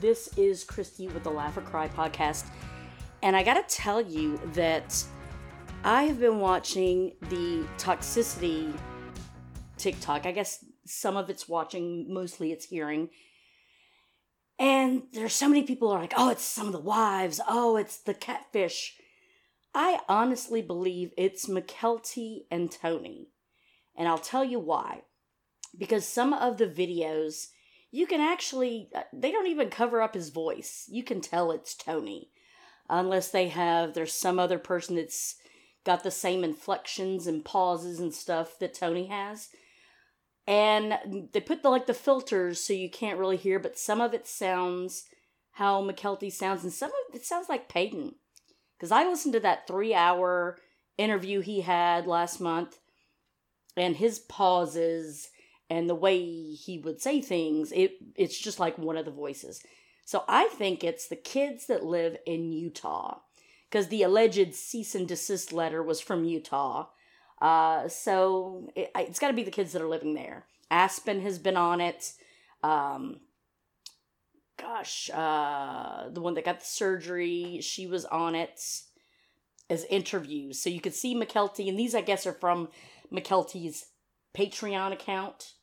This is Christy with the Laugh or Cry podcast. And I gotta tell you that I have been watching the Toxicitea TikTok. I guess some of it's watching, mostly it's hearing. And there's so many people are like, oh, it's some of the wives. Oh, it's the catfish. I honestly believe it's Mykelti and Tony. And I'll tell you why. Because some of the videos, you can actually, uh, they don't even cover up his voice. You can tell it's Tony. Unless they have, there's some other person that's got the same inflections and pauses and stuff that Tony has. And they put the like the filters so you can't really hear, but some of it sounds how Mykelti sounds, and some of it sounds like Paedon. Because I listened to that three hour interview he had last month, and his pauses and the way he would say things, it it's just like one of the voices. So I think it's the kids that live in Utah because the alleged cease and desist letter was from Utah. Uh, so it, has got to be the kids that are living there. Aspen has been on it. Um, gosh, uh, the one that got the surgery, she was on it as interviews. So you could see Mykelti, and these I guess are from Mykelti's Patreon account.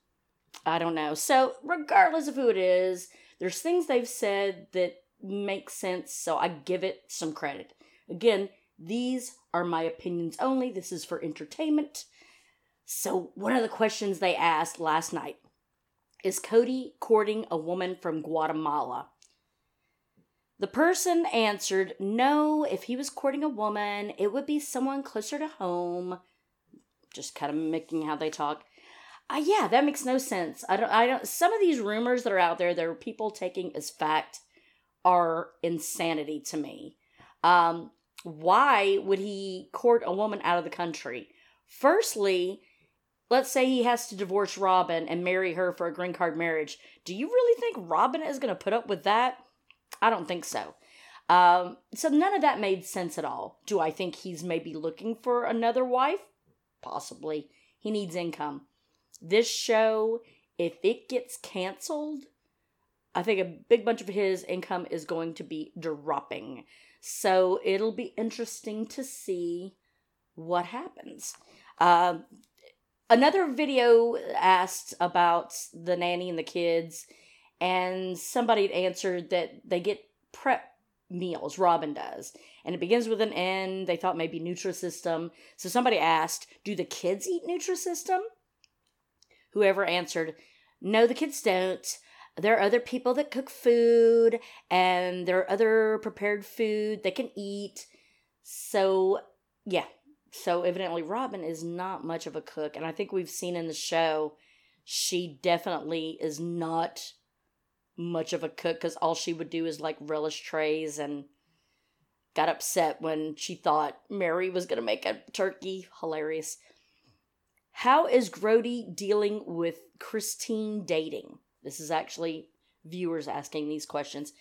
I don't know. So regardless of who it is, there's things they've said that make sense, so I give it some credit. Again, these are my opinions only. This is for entertainment. So, one of the questions they asked last night is Kody courting a woman from Guatemala? The person answered, No, if he was courting a woman, it would be someone closer to home. Just kind of mimicking how they talk. Uh, yeah, that makes no sense. I don't. I don't. Some of these rumors that are out there, that are people taking as fact, are insanity to me. Um, why would he court a woman out of the country? Firstly, let's say he has to divorce Robyn and marry her for a green card marriage. Do you really think Robyn is going to put up with that? I don't think so. Um, so none of that made sense at all. Do I think he's maybe looking for another wife? Possibly. He needs income. This show, if it gets canceled, I think a big bunch of his income is going to be dropping. So it'll be interesting to see what happens. Uh, another video asked about the nanny and the kids, and somebody answered that they get prep meals. Robyn does, and it begins with an N. They thought maybe Nutrisystem. So somebody asked, "Do the kids eat Nutrisystem?" Whoever answered, "No, the kids don't." there are other people that cook food and there are other prepared food they can eat. So, yeah. So, evidently, Robyn is not much of a cook. And I think we've seen in the show, she definitely is not much of a cook because all she would do is like relish trays and got upset when she thought Meri was going to make a turkey. Hilarious. How is Grody dealing with Christine dating? This is actually viewers asking these questions.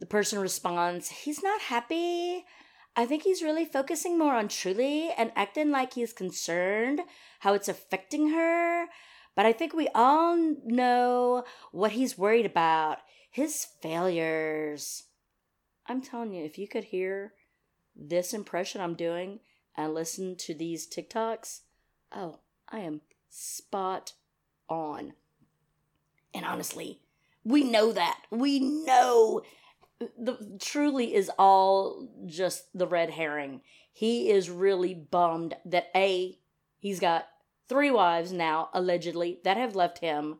The person responds, He's not happy. I think he's really focusing more on Truly and acting like he's concerned how it's affecting her. But I think we all know what he's worried about his failures. I'm telling you, if you could hear this impression I'm doing and listen to these TikToks, oh, I am spot on. And honestly, we know that. We know the truly is all just the red herring. He is really bummed that A, he's got three wives now, allegedly, that have left him.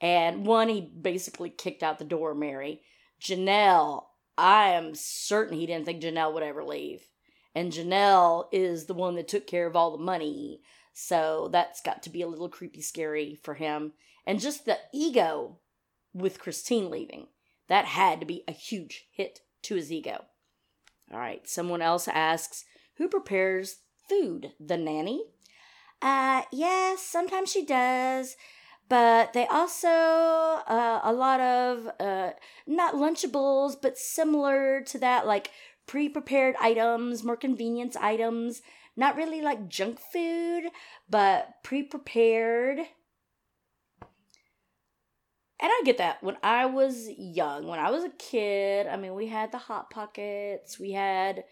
And one he basically kicked out the door, Meri. Janelle, I am certain he didn't think Janelle would ever leave. And Janelle is the one that took care of all the money. So that's got to be a little creepy scary for him and just the ego with Christine leaving. That had to be a huge hit to his ego. All right, someone else asks, Who prepares food? The nanny? Uh, yes, sometimes she does, but they also, uh, a lot of, uh, not Lunchables, but similar to that, like pre prepared items, more convenience items. Not really like junk food, but pre prepared And I get that. When I was young, when I was a kid, I mean, we had the Hot Pockets, we had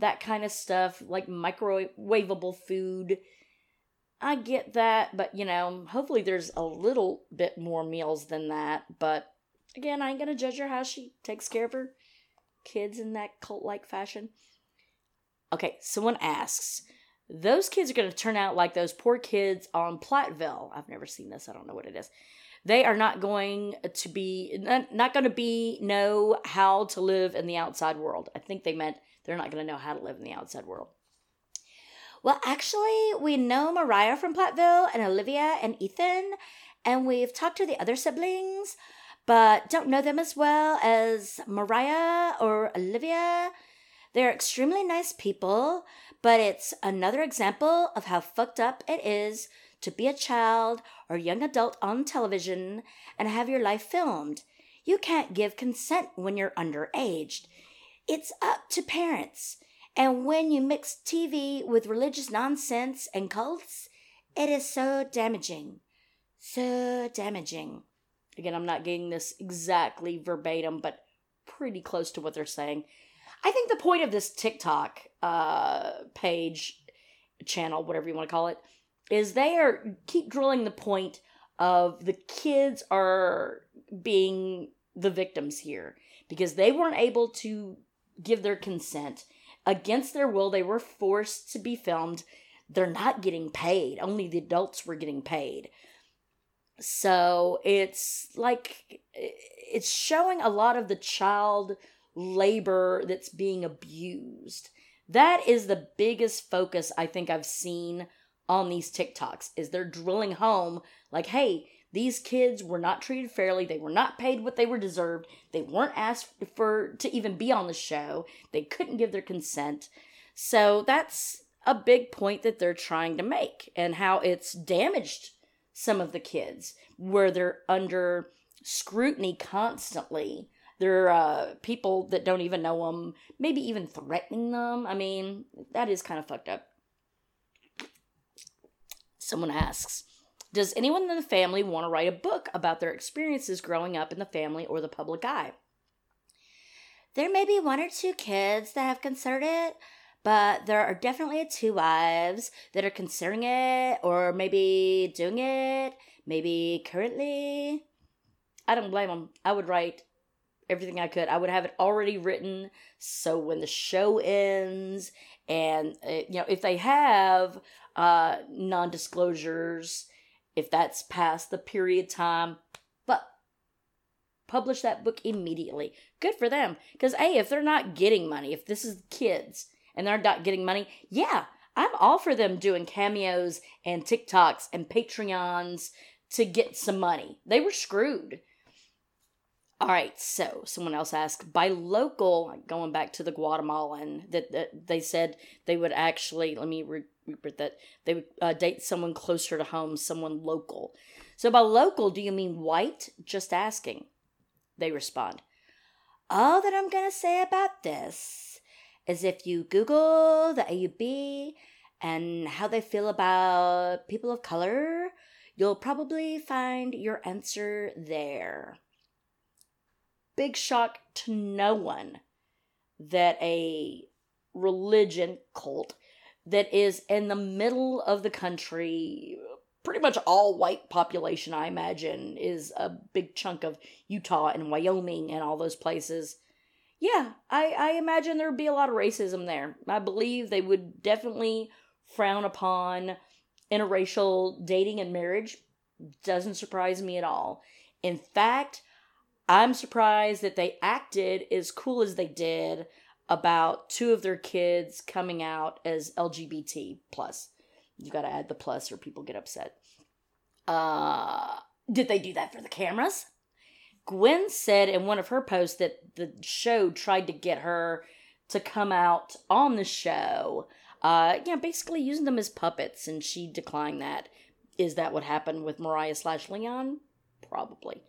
that kind of stuff, like microwavable food. I get that, but you know, hopefully there's a little bit more meals than that. But again, I ain't gonna judge her how she takes care of her kids in that cult like fashion. Okay, someone asks, those kids are gonna turn out like those poor kids on Platteville. I've never seen this, I don't know what it is. They are not going to be, not going to be, know how to live in the outside world. I think they meant they're not going to know how to live in the outside world. Well, actually, we know Mariah from Platteville and Olivia and Ethan, and we've talked to the other siblings, but don't know them as well as Mariah or Olivia. They're extremely nice people, but it's another example of how fucked up it is to be a child or young adult on television and have your life filmed. You can't give consent when you're underage. It's up to parents. And when you mix TV with religious nonsense and cults, it is so damaging. So damaging. Again, I'm not getting this exactly verbatim, but pretty close to what they're saying. I think the point of this TikTok uh, page, channel, whatever you want to call it, is they are keep drilling the point of the kids are being the victims here because they weren't able to give their consent against their will, they were forced to be filmed. They're not getting paid. Only the adults were getting paid. So it's like it's showing a lot of the child labor that's being abused. That is the biggest focus I think I've seen on these TikToks is they're drilling home like, hey, these kids were not treated fairly. They were not paid what they were deserved. They weren't asked for to even be on the show. They couldn't give their consent. So that's a big point that they're trying to make and how it's damaged some of the kids where they're under scrutiny constantly. There are uh, people that don't even know them, maybe even threatening them. I mean, that is kind of fucked up. Someone asks, does anyone in the family want to write a book about their experiences growing up in the family or the public eye? There may be one or two kids that have considered it, but there are definitely two wives that are considering it or maybe doing it, maybe currently. I don't blame them. I would write everything I could. I would have it already written so when the show ends and uh, you know if they have uh non-disclosures if that's past the period time. But publish that book immediately. Good for them. Because, hey, if they're not getting money, if this is kids and they're not getting money, yeah, I'm all for them doing cameos and TikToks and Patreons to get some money. They were screwed. All right, so someone else asked by local, going back to the Guatemalan, that, that they said they would actually, let me re- repeat that, they would uh, date someone closer to home, someone local. So by local, do you mean white? Just asking. They respond, All that I'm going to say about this is if you Google the AUB and how they feel about people of color, you'll probably find your answer there big shock to no one that a religion cult that is in the middle of the country pretty much all white population i imagine is a big chunk of utah and wyoming and all those places. Yeah i i imagine there'd be a lot of racism there. I believe they would definitely frown upon interracial dating and marriage. Doesn't surprise me at all. In fact I'm surprised that they acted as cool as they did about two of their kids coming out as LGBT plus. You got to add the plus or people get upset. Uh, did they do that for the cameras? Gwen said in one of her posts that the show tried to get her to come out on the show. Uh, yeah, basically using them as puppets, and she declined that. Is that what happened with Mariah slash Leon? Probably.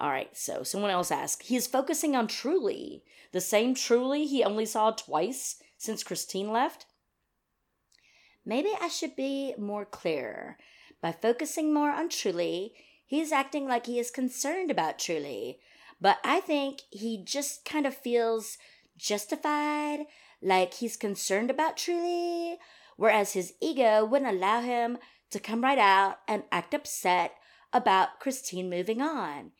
All right, so someone else asked. He is focusing on Truly, the same Truly he only saw twice since Christine left. Maybe I should be more clear. By focusing more on Truly, He's acting like he is concerned about Truly. But I think he just kind of feels justified, like he's concerned about Truly, whereas his ego wouldn't allow him to come right out and act upset about Christine moving on.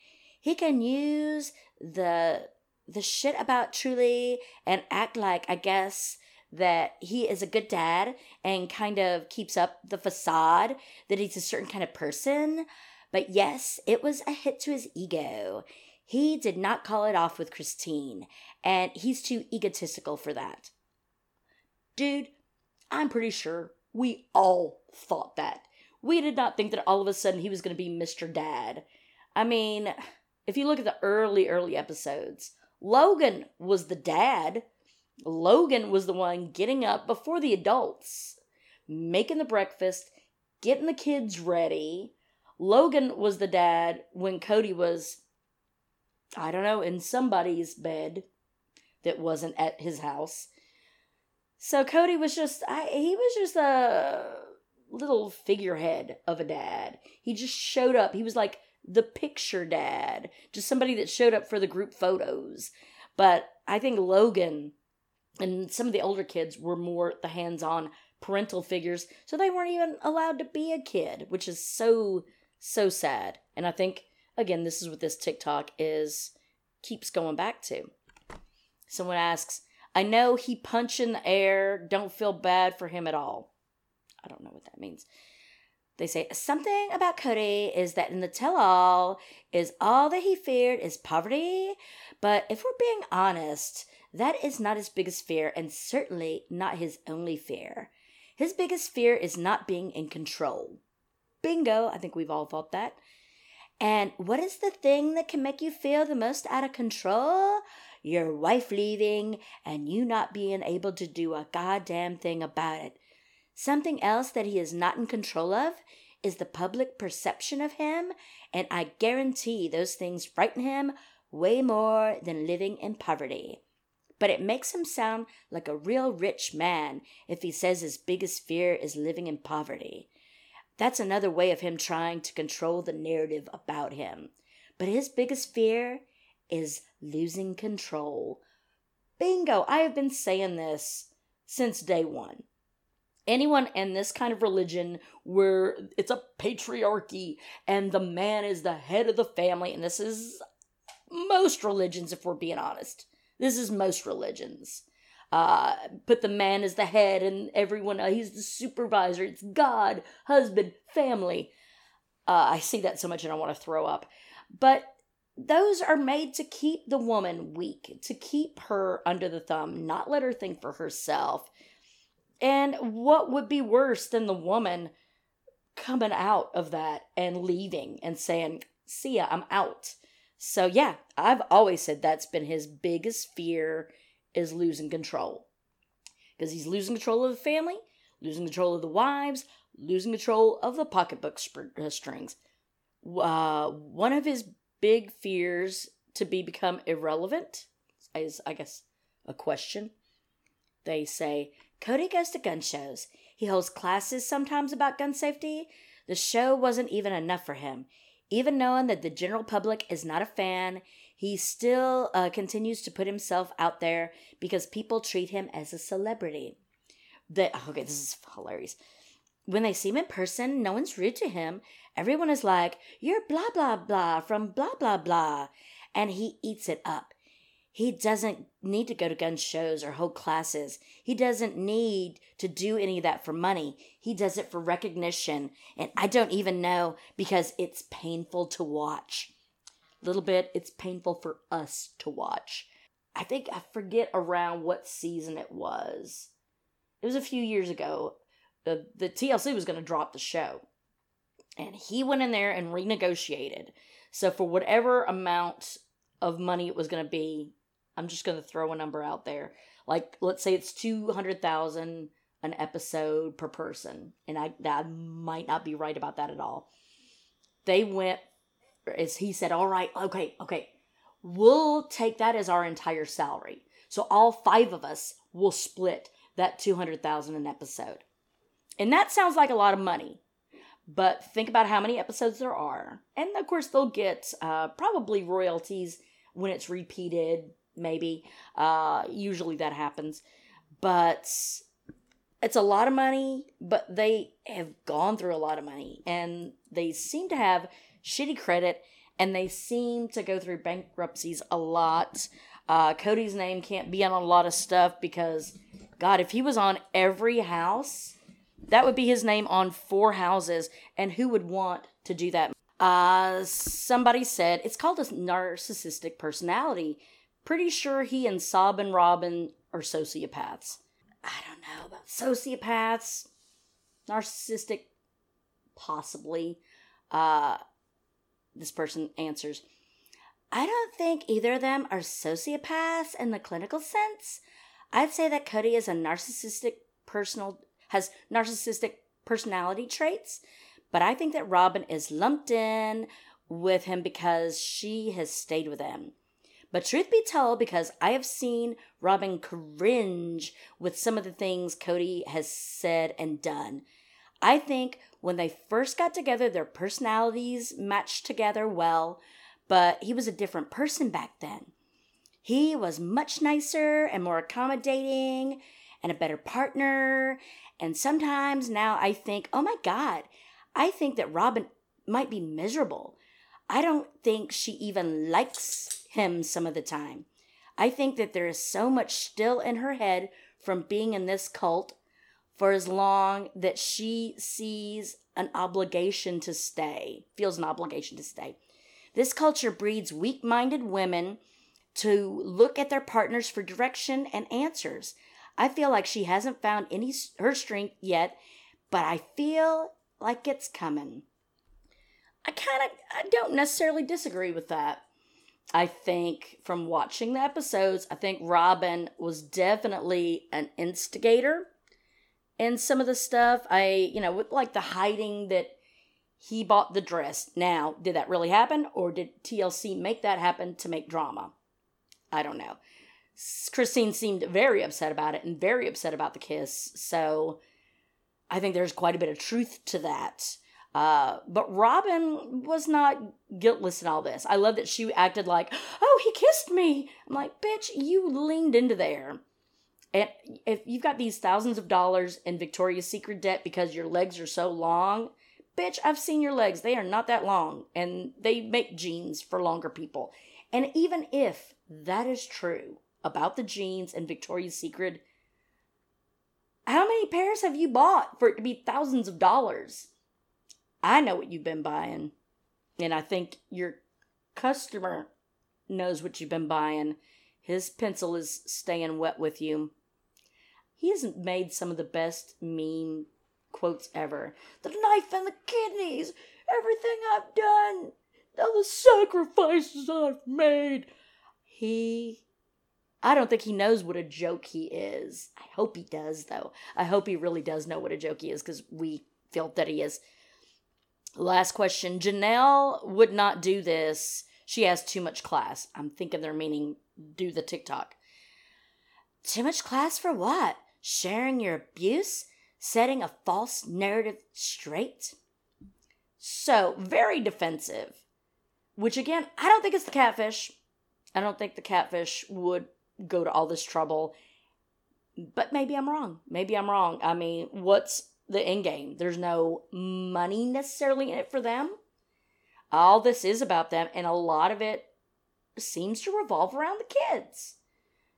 He can use the the shit about Truly and act like I guess that he is a good dad and kind of keeps up the facade that he's a certain kind of person. But yes, it was a hit to his ego. He did not call it off with Christine, and he's too egotistical for that. Dude, I'm pretty sure we all thought that. We did not think that all of a sudden he was going to be Mr. Dad. I mean, if you look at the early, early episodes, Logan was the dad. Logan was the one getting up before the adults, making the breakfast, getting the kids ready. Logan was the dad when Kody was, I don't know, in somebody's bed that wasn't at his house. So Kody was just, I, he was just a little figurehead of a dad. He just showed up. He was like the picture dad, just somebody that showed up for the group photos. But I think Logan and some of the older kids were more the hands on parental figures, so they weren't even allowed to be a kid, which is so, so sad. And I think, again, this is what this TikTok is, keeps going back to. Someone asks, I know he punched in the air, don't feel bad for him at all. I don't know what that means. They say something about Kody is that in the tell all is all that he feared is poverty. But if we're being honest, that is not his biggest fear and certainly not his only fear. His biggest fear is not being in control. Bingo, I think we've all thought that. And what is the thing that can make you feel the most out of control? Your wife leaving and you not being able to do a goddamn thing about it. Something else that he is not in control of is the public perception of him, and I guarantee those things frighten him way more than living in poverty. But it makes him sound like a real rich man if he says his biggest fear is living in poverty. That's another way of him trying to control the narrative about him. But his biggest fear is losing control. Bingo! I have been saying this since day one anyone in this kind of religion where it's a patriarchy and the man is the head of the family, and this is most religions, if we're being honest. This is most religions. Uh, put the man as the head and everyone, uh, he's the supervisor. It's God, husband, family. Uh, I see that so much and I want to throw up. But those are made to keep the woman weak, to keep her under the thumb, not let her think for herself. And what would be worse than the woman coming out of that and leaving and saying, See ya, I'm out. So yeah, I've always said that's been his biggest fear is losing control. Because he's losing control of the family, losing control of the wives, losing control of the pocketbook sp- uh, strings. Uh, one of his big fears to be become irrelevant is, I guess, a question. They say Cody goes to gun shows. He holds classes sometimes about gun safety. The show wasn't even enough for him. Even knowing that the general public is not a fan, he still uh, continues to put himself out there because people treat him as a celebrity. The, okay, this is hilarious. When they see him in person, no one's rude to him. Everyone is like, You're blah, blah, blah from blah, blah, blah. And he eats it up. He doesn't need to go to gun shows or hold classes. He doesn't need to do any of that for money. He does it for recognition. And I don't even know because it's painful to watch. A little bit, it's painful for us to watch. I think I forget around what season it was. It was a few years ago. The, the TLC was going to drop the show. And he went in there and renegotiated. So, for whatever amount of money it was going to be, I'm just going to throw a number out there. Like, let's say it's 200,000 an episode per person. And I, that might not be right about that at all. They went, as he said, all right, okay, okay, we'll take that as our entire salary. So all five of us will split that 200,000 an episode. And that sounds like a lot of money. but think about how many episodes there are. And of course, they'll get uh, probably royalties when it's repeated, maybe. Uh, usually that happens. But it's a lot of money, but they have gone through a lot of money and they seem to have shitty credit and they seem to go through bankruptcies a lot. Uh, Kody's name can't be on a lot of stuff because, God, if he was on every house, that would be his name on four houses, and who would want to do that? Uh, somebody said it's called a narcissistic personality. Pretty sure he and Sob and Robyn are sociopaths. I don't know about sociopaths, narcissistic, possibly. Uh, this person answers, I don't think either of them are sociopaths in the clinical sense. I'd say that Kody is a narcissistic personal has narcissistic personality traits, but I think that Robyn is lumped in with him because she has stayed with him. But truth be told, because I have seen Robyn cringe with some of the things Kody has said and done, I think when they first got together, their personalities matched together well, but he was a different person back then. He was much nicer and more accommodating and a better partner. And sometimes now I think, oh my God, I think that Robyn might be miserable. I don't think she even likes him some of the time. I think that there is so much still in her head from being in this cult for as long that she sees an obligation to stay, feels an obligation to stay. This culture breeds weak minded women to look at their partners for direction and answers. I feel like she hasn't found any her strength yet, but I feel like it's coming. I kind of I don't necessarily disagree with that. I think from watching the episodes, I think Robyn was definitely an instigator in some of the stuff. I, you know, with like the hiding that he bought the dress. Now, did that really happen or did TLC make that happen to make drama? I don't know. Christine seemed very upset about it and very upset about the kiss. So I think there's quite a bit of truth to that. Uh, but Robyn was not guiltless in all this. I love that she acted like, oh, he kissed me. I'm like, bitch, you leaned into there. And if you've got these thousands of dollars in Victoria's Secret debt because your legs are so long, bitch, I've seen your legs. They are not that long. And they make jeans for longer people. And even if that is true about the jeans and Victoria's Secret, how many pairs have you bought for it to be thousands of dollars? I know what you've been buying. And I think your customer knows what you've been buying. His pencil is staying wet with you. He has made some of the best meme quotes ever. The knife and the kidneys, everything I've done, all the sacrifices I've made. He. I don't think he knows what a joke he is. I hope he does, though. I hope he really does know what a joke he is because we feel that he is. Last question. Janelle would not do this. She has too much class. I'm thinking they're meaning do the TikTok. Too much class for what? Sharing your abuse? Setting a false narrative straight? So, very defensive. Which, again, I don't think it's the catfish. I don't think the catfish would go to all this trouble. But maybe I'm wrong. Maybe I'm wrong. I mean, what's the end game. There's no money necessarily in it for them. All this is about them, and a lot of it seems to revolve around the kids,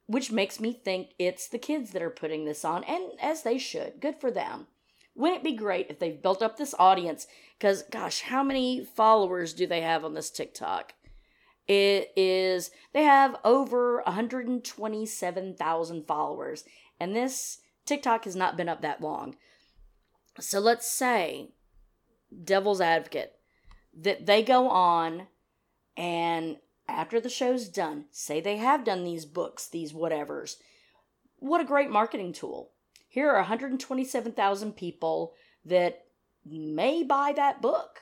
which makes me think it's the kids that are putting this on, and as they should. Good for them. Wouldn't it be great if they've built up this audience? Because, gosh, how many followers do they have on this TikTok? It is, they have over 127,000 followers, and this TikTok has not been up that long. So let's say, devil's advocate, that they go on and after the show's done, say they have done these books, these whatevers. What a great marketing tool. Here are 127,000 people that may buy that book.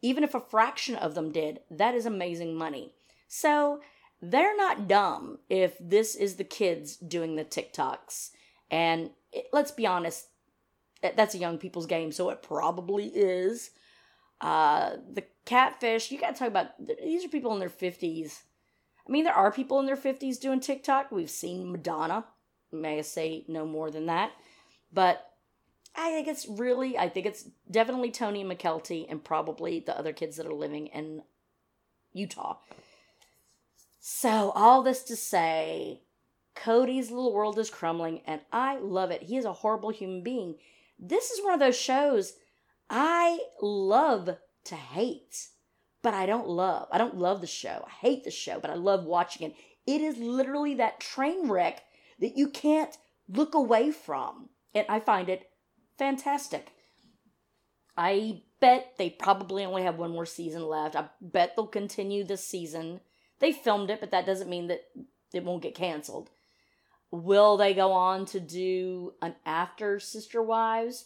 Even if a fraction of them did, that is amazing money. So they're not dumb if this is the kids doing the TikToks. And it, let's be honest, that's a young people's game, so it probably is. Uh, the catfish, you gotta talk about, these are people in their 50s. I mean, there are people in their 50s doing TikTok. We've seen Madonna. May I say no more than that. But I think it's really, I think it's definitely Tony Mykelti and probably the other kids that are living in Utah. So, all this to say, Kody's little world is crumbling, and I love it. He is a horrible human being. This is one of those shows I love to hate, but I don't love. I don't love the show. I hate the show, but I love watching it. It is literally that train wreck that you can't look away from. And I find it fantastic. I bet they probably only have one more season left. I bet they'll continue this season. They filmed it, but that doesn't mean that it won't get canceled. Will they go on to do an after Sister Wives?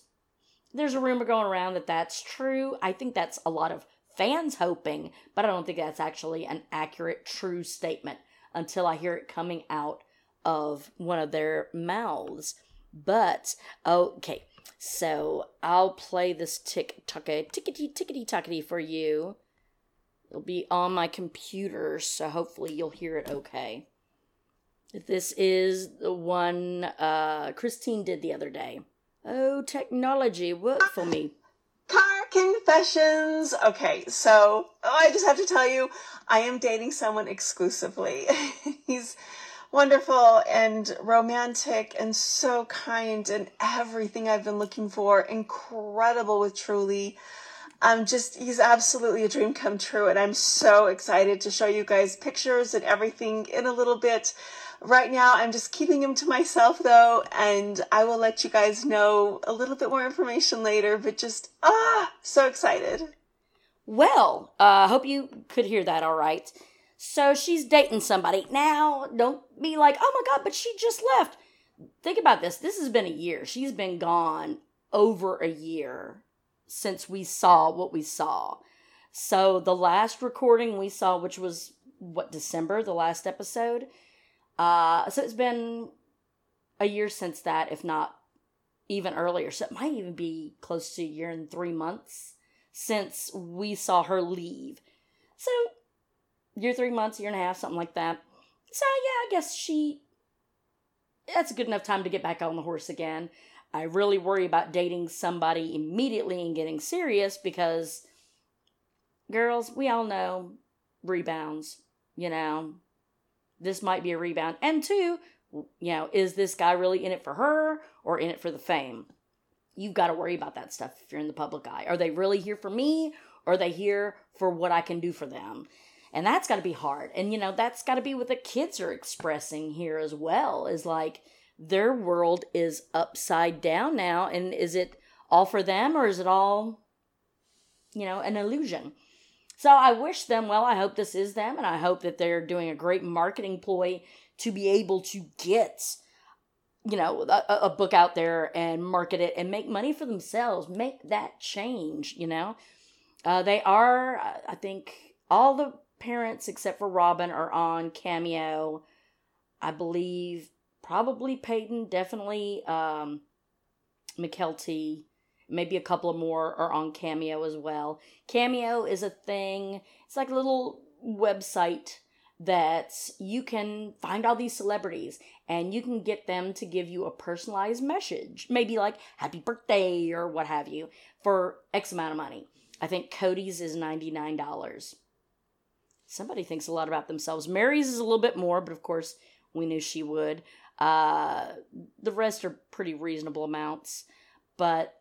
There's a rumor going around that that's true. I think that's a lot of fans hoping, but I don't think that's actually an accurate, true statement until I hear it coming out of one of their mouths. But, okay, so I'll play this tick tucky tickety tickety tuckety for you. It'll be on my computer, so hopefully you'll hear it okay. This is the one uh, Christine did the other day. Oh, technology, work for me. Car confessions. Okay, so oh, I just have to tell you, I am dating someone exclusively. He's wonderful and romantic and so kind and everything I've been looking for. Incredible with Truly. Um, just he's absolutely a dream come true, and I'm so excited to show you guys pictures and everything in a little bit. Right now, I'm just keeping him to myself though, and I will let you guys know a little bit more information later. But just ah, so excited. Well, I uh, hope you could hear that all right. So she's dating somebody. Now, don't be like, oh my God, but she just left. Think about this. This has been a year. She's been gone over a year since we saw what we saw. So the last recording we saw, which was what, December, the last episode. Uh, so it's been a year since that, if not even earlier. So it might even be close to a year and three months since we saw her leave. So year, three months, year and a half, something like that. So yeah, I guess she. That's a good enough time to get back on the horse again. I really worry about dating somebody immediately and getting serious because, girls, we all know rebounds. You know, this might be a rebound. And two, you know, is this guy really in it for her or in it for the fame? You've got to worry about that stuff if you're in the public eye. Are they really here for me or are they here for what I can do for them? And that's got to be hard. And, you know, that's got to be what the kids are expressing here as well is like their world is upside down now. And is it all for them or is it all, you know, an illusion? So I wish them well. I hope this is them. And I hope that they're doing a great marketing ploy to be able to get you know a, a, book out there and market it and make money for themselves make that change you know uh, they are i think all the parents, except for Robyn, are on Cameo. I believe probably Paedon, definitely um, Mykelti, maybe a couple of more are on Cameo as well. Cameo is a thing, it's like a little website that you can find all these celebrities and you can get them to give you a personalized message, maybe like happy birthday or what have you, for X amount of money. I think Kody's is $99 somebody thinks a lot about themselves. Meri's is a little bit more, but of course we knew she would. Uh, the rest are pretty reasonable amounts, but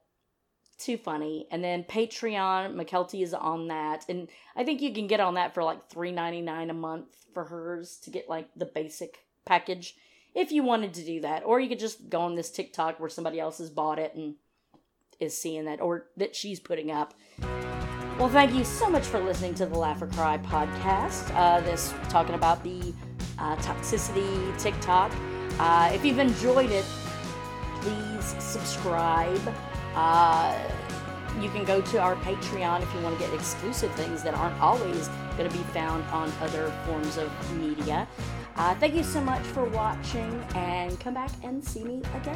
too funny. And then Patreon, Mykelti is on that, and I think you can get on that for like three ninety nine a month for hers to get like the basic package if you wanted to do that, or you could just go on this TikTok where somebody else has bought it and is seeing that, or that she's putting up. Well, thank you so much for listening to the Laugh or Cry podcast. Uh, this talking about the uh, Toxicitea TikTok. Uh, if you've enjoyed it, please subscribe. Uh, you can go to our Patreon if you want to get exclusive things that aren't always going to be found on other forms of media. Uh, thank you so much for watching, and come back and see me again.